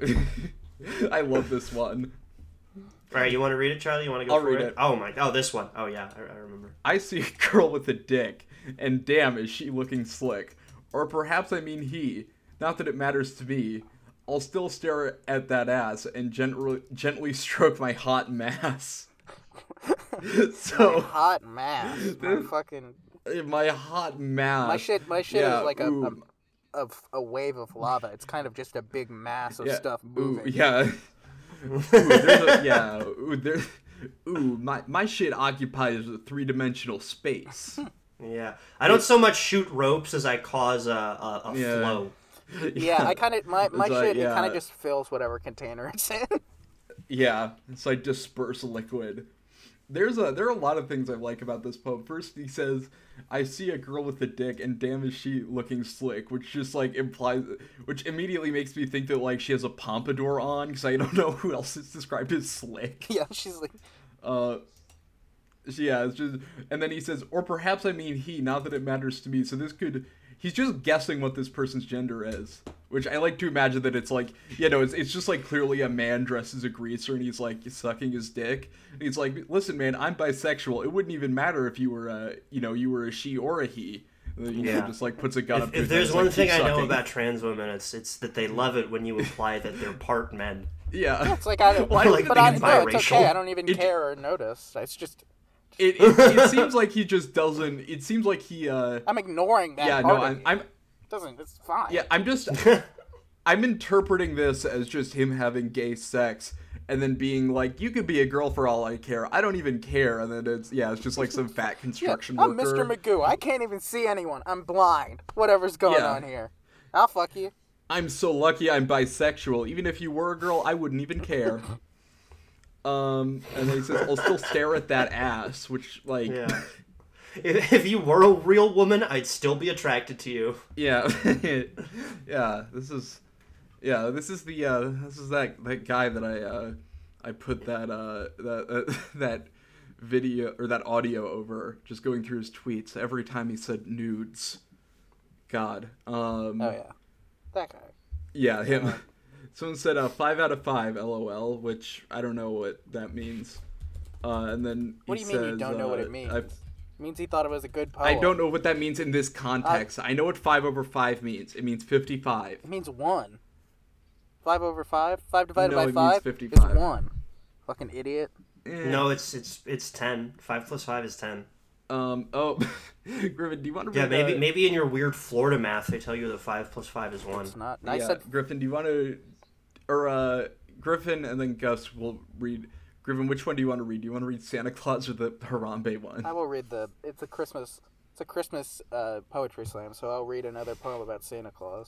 I love this one. All right, you want to read it, Charlie? You want to go I'll for read it? it. Oh my! Oh, this one. Oh yeah, I, I remember. I see a girl with a dick, and damn, is she looking slick. Or perhaps I mean he. Not that it matters to me. I'll still stare at that ass and gently, gently stroke my hot mass. so, my Hot mass. My fucking my hot mass. my shit. My shit Yeah, is like a, a ooh. a a wave of lava. It's kind of just a big mass of yeah, stuff ooh, moving. yeah. ooh, a, yeah. Ooh, there, ooh, my, my shit occupies a three dimensional space. Yeah, I don't so much shoot ropes as I cause a a, a Yeah. flow. Yeah, I kind of my my It's like, shit. It kind of just fills whatever container it's in. Yeah, it's like disperse liquid. There's a there are a lot of things I like about this poem. First, he says, "I see a girl with a dick, and damn is she looking slick," which just like implies, which immediately makes me think that like she has a pompadour on because I don't know who else is described as slick. yeah, she's like, Uh, yeah, it's just, and then he says, or perhaps I mean he. Not that it matters to me. So this could, he's just guessing what this person's gender is, which I like to imagine that it's like, you know, it's it's just like clearly a man dressed as a greaser and he's like sucking his dick. And he's like, listen, man, I'm bisexual. It wouldn't even matter if you were a, you know, you were a she or a he. You know, Yeah. just like puts a gun up. If, to his if head, there's one like, thing "Keep I know about trans women, it's it's that they love it when you imply that they're part men. yeah, it's like I don't, Well, I don't like but being I, think no, it's okay. I don't even It- care or notice. It's just it, it, it seems like he just doesn't. It seems like he. uh I'm ignoring that Yeah, part no, of I'm. I'm doesn't. It's fine. Yeah, I'm just I'm interpreting this as just him having gay sex and then being like, you could be a girl for all I care. I don't even care. And then it's yeah, it's just like some fat Yeah, construction I'm worker. Mr. Magoo. I can't even see anyone. I'm blind. Whatever's going Yeah. on here. I'll fuck you. I'm so lucky I'm bisexual. Even if you were a girl, I wouldn't even care. Um, and then he says, I'll still stare at that ass, which like Yeah. If, if you were a real woman, I'd still be attracted to you. Yeah, yeah. This is, yeah. This is the uh, this is that that guy that I uh, I put that uh, that uh, that video or that audio over, just going through his tweets every time he said nudes. God. Um, Oh yeah, that guy. yeah, him. Someone said uh, five out of five, lol, which I don't know what that means. Uh, and then What do he you mean you don't know what uh, it means? I've- means he thought it was a good poem. I don't know what that means in this context. I know what five over five means. It means fifty-five. It means one. Five over five. Five divided No, by it means five 55. is one. Fucking idiot. Eh. No, it's it's it's ten. Five plus five is ten. Um. Oh, Griffin, do you want to? Yeah, maybe uh, maybe in your weird Florida math, they tell you that five plus five is one. It's not. I yeah, said Griffin, do you want to, or uh, Griffin and then Gus will read. Griffin, which one do you want to read? Do you want to read Santa Claus or the Harambe one? I will read the. It's a Christmas. It's a Christmas uh, poetry slam, so I'll read another poem about Santa Claus.